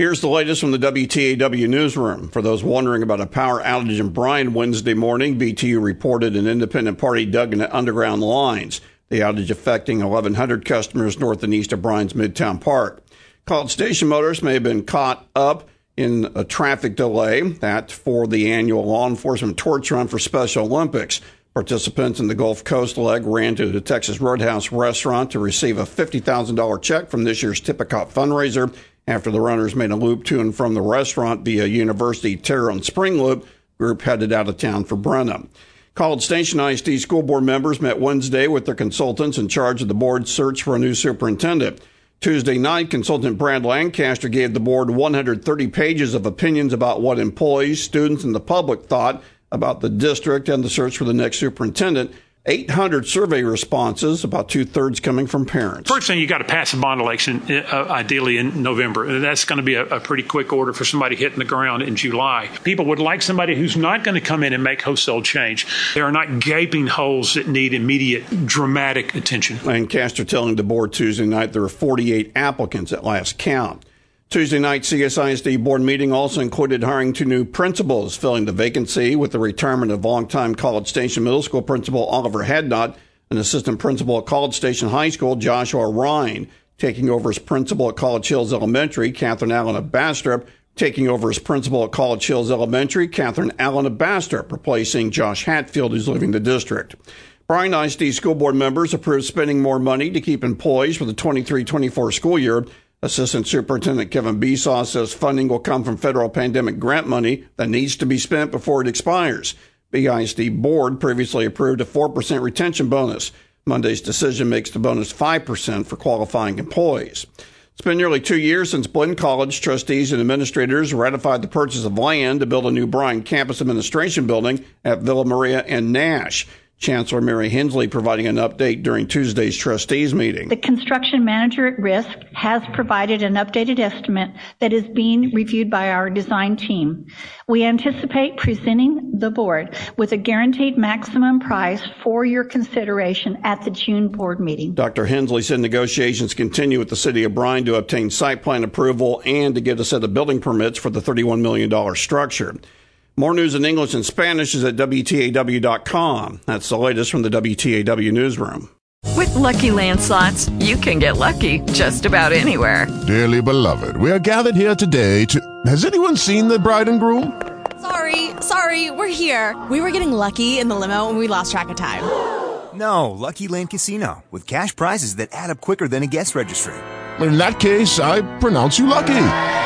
Here's the latest from the WTAW newsroom. For those wondering about a power outage in Bryan Wednesday morning, BTU reported an independent party dug into underground lines. The outage affecting 1,100 customers north and east of Bryan's Midtown Park. College Station Motors may have been caught up in a traffic delay. That for the annual law enforcement torch run for Special Olympics. Participants in the Gulf Coast leg ran to the Texas Roadhouse restaurant to receive a $50,000 check from this year's Tippecanoe fundraiser after the runners made a loop to and from the restaurant via University Terre and Spring Loop. Group headed out of town for Brenham. College Station ISD school board members met Wednesday with their consultants in charge of the board's search for a new superintendent. Tuesday night, consultant Brad Lancaster gave the board 130 pages of opinions about what employees, students, and the public thought about the district and the search for the next superintendent. 800 survey responses, about two thirds coming from parents. First thing, you got to pass a bond election, uh, ideally in November. That's going to be a, a, pretty quick order for somebody hitting the ground in July. People would like somebody who's not going to come in and make wholesale change. There are not gaping holes that need immediate, dramatic attention. And Lancaster telling the board Tuesday night there are 48 applicants at last count. Tuesday night CSISD board meeting also included hiring two new principals, filling the vacancy with the retirement of longtime College Station Middle School principal Oliver Hadnot and assistant principal at College Station High School Joshua Ryan, taking over as principal at College Hills Elementary, Catherine Allen of Bastrop, taking over as principal at College Hills Elementary, Catherine Allen of Bastrop, replacing Josh Hatfield, who's leaving the district. Bryan ISD school board members approved spending more money to keep employees for the 23-24 school year Assistant Superintendent Kevin Besaw says funding will come from federal pandemic grant money that needs to be spent before it expires. BISD board previously approved a 4% retention bonus. Monday's decision makes the bonus 5% for qualifying employees. It's been nearly two years since Blinn College trustees and administrators ratified the purchase of land to build a new Bryan campus administration building at Villa Maria and Nash. Chancellor Mary Hensley providing an update during Tuesday's trustees meeting. The construction manager at risk has provided an updated estimate that is being reviewed by our design team. We anticipate presenting the board with a guaranteed maximum price for your consideration at the June board meeting. Dr. Hensley said negotiations continue with the city of Bryan to obtain site plan approval and to get a set of building permits for the $31 million structure. More news in English and Spanish is at WTAW.com. That's the latest from the WTAW newsroom. With LuckyLand Slots, you can get lucky just about anywhere. Dearly beloved, we are gathered here today to. Has anyone seen the bride and groom? Sorry, sorry, we're here. We were getting lucky in the limo and we lost track of time. No, Lucky Land Casino, with cash prizes that add up quicker than a guest registry. In that case, I pronounce you lucky.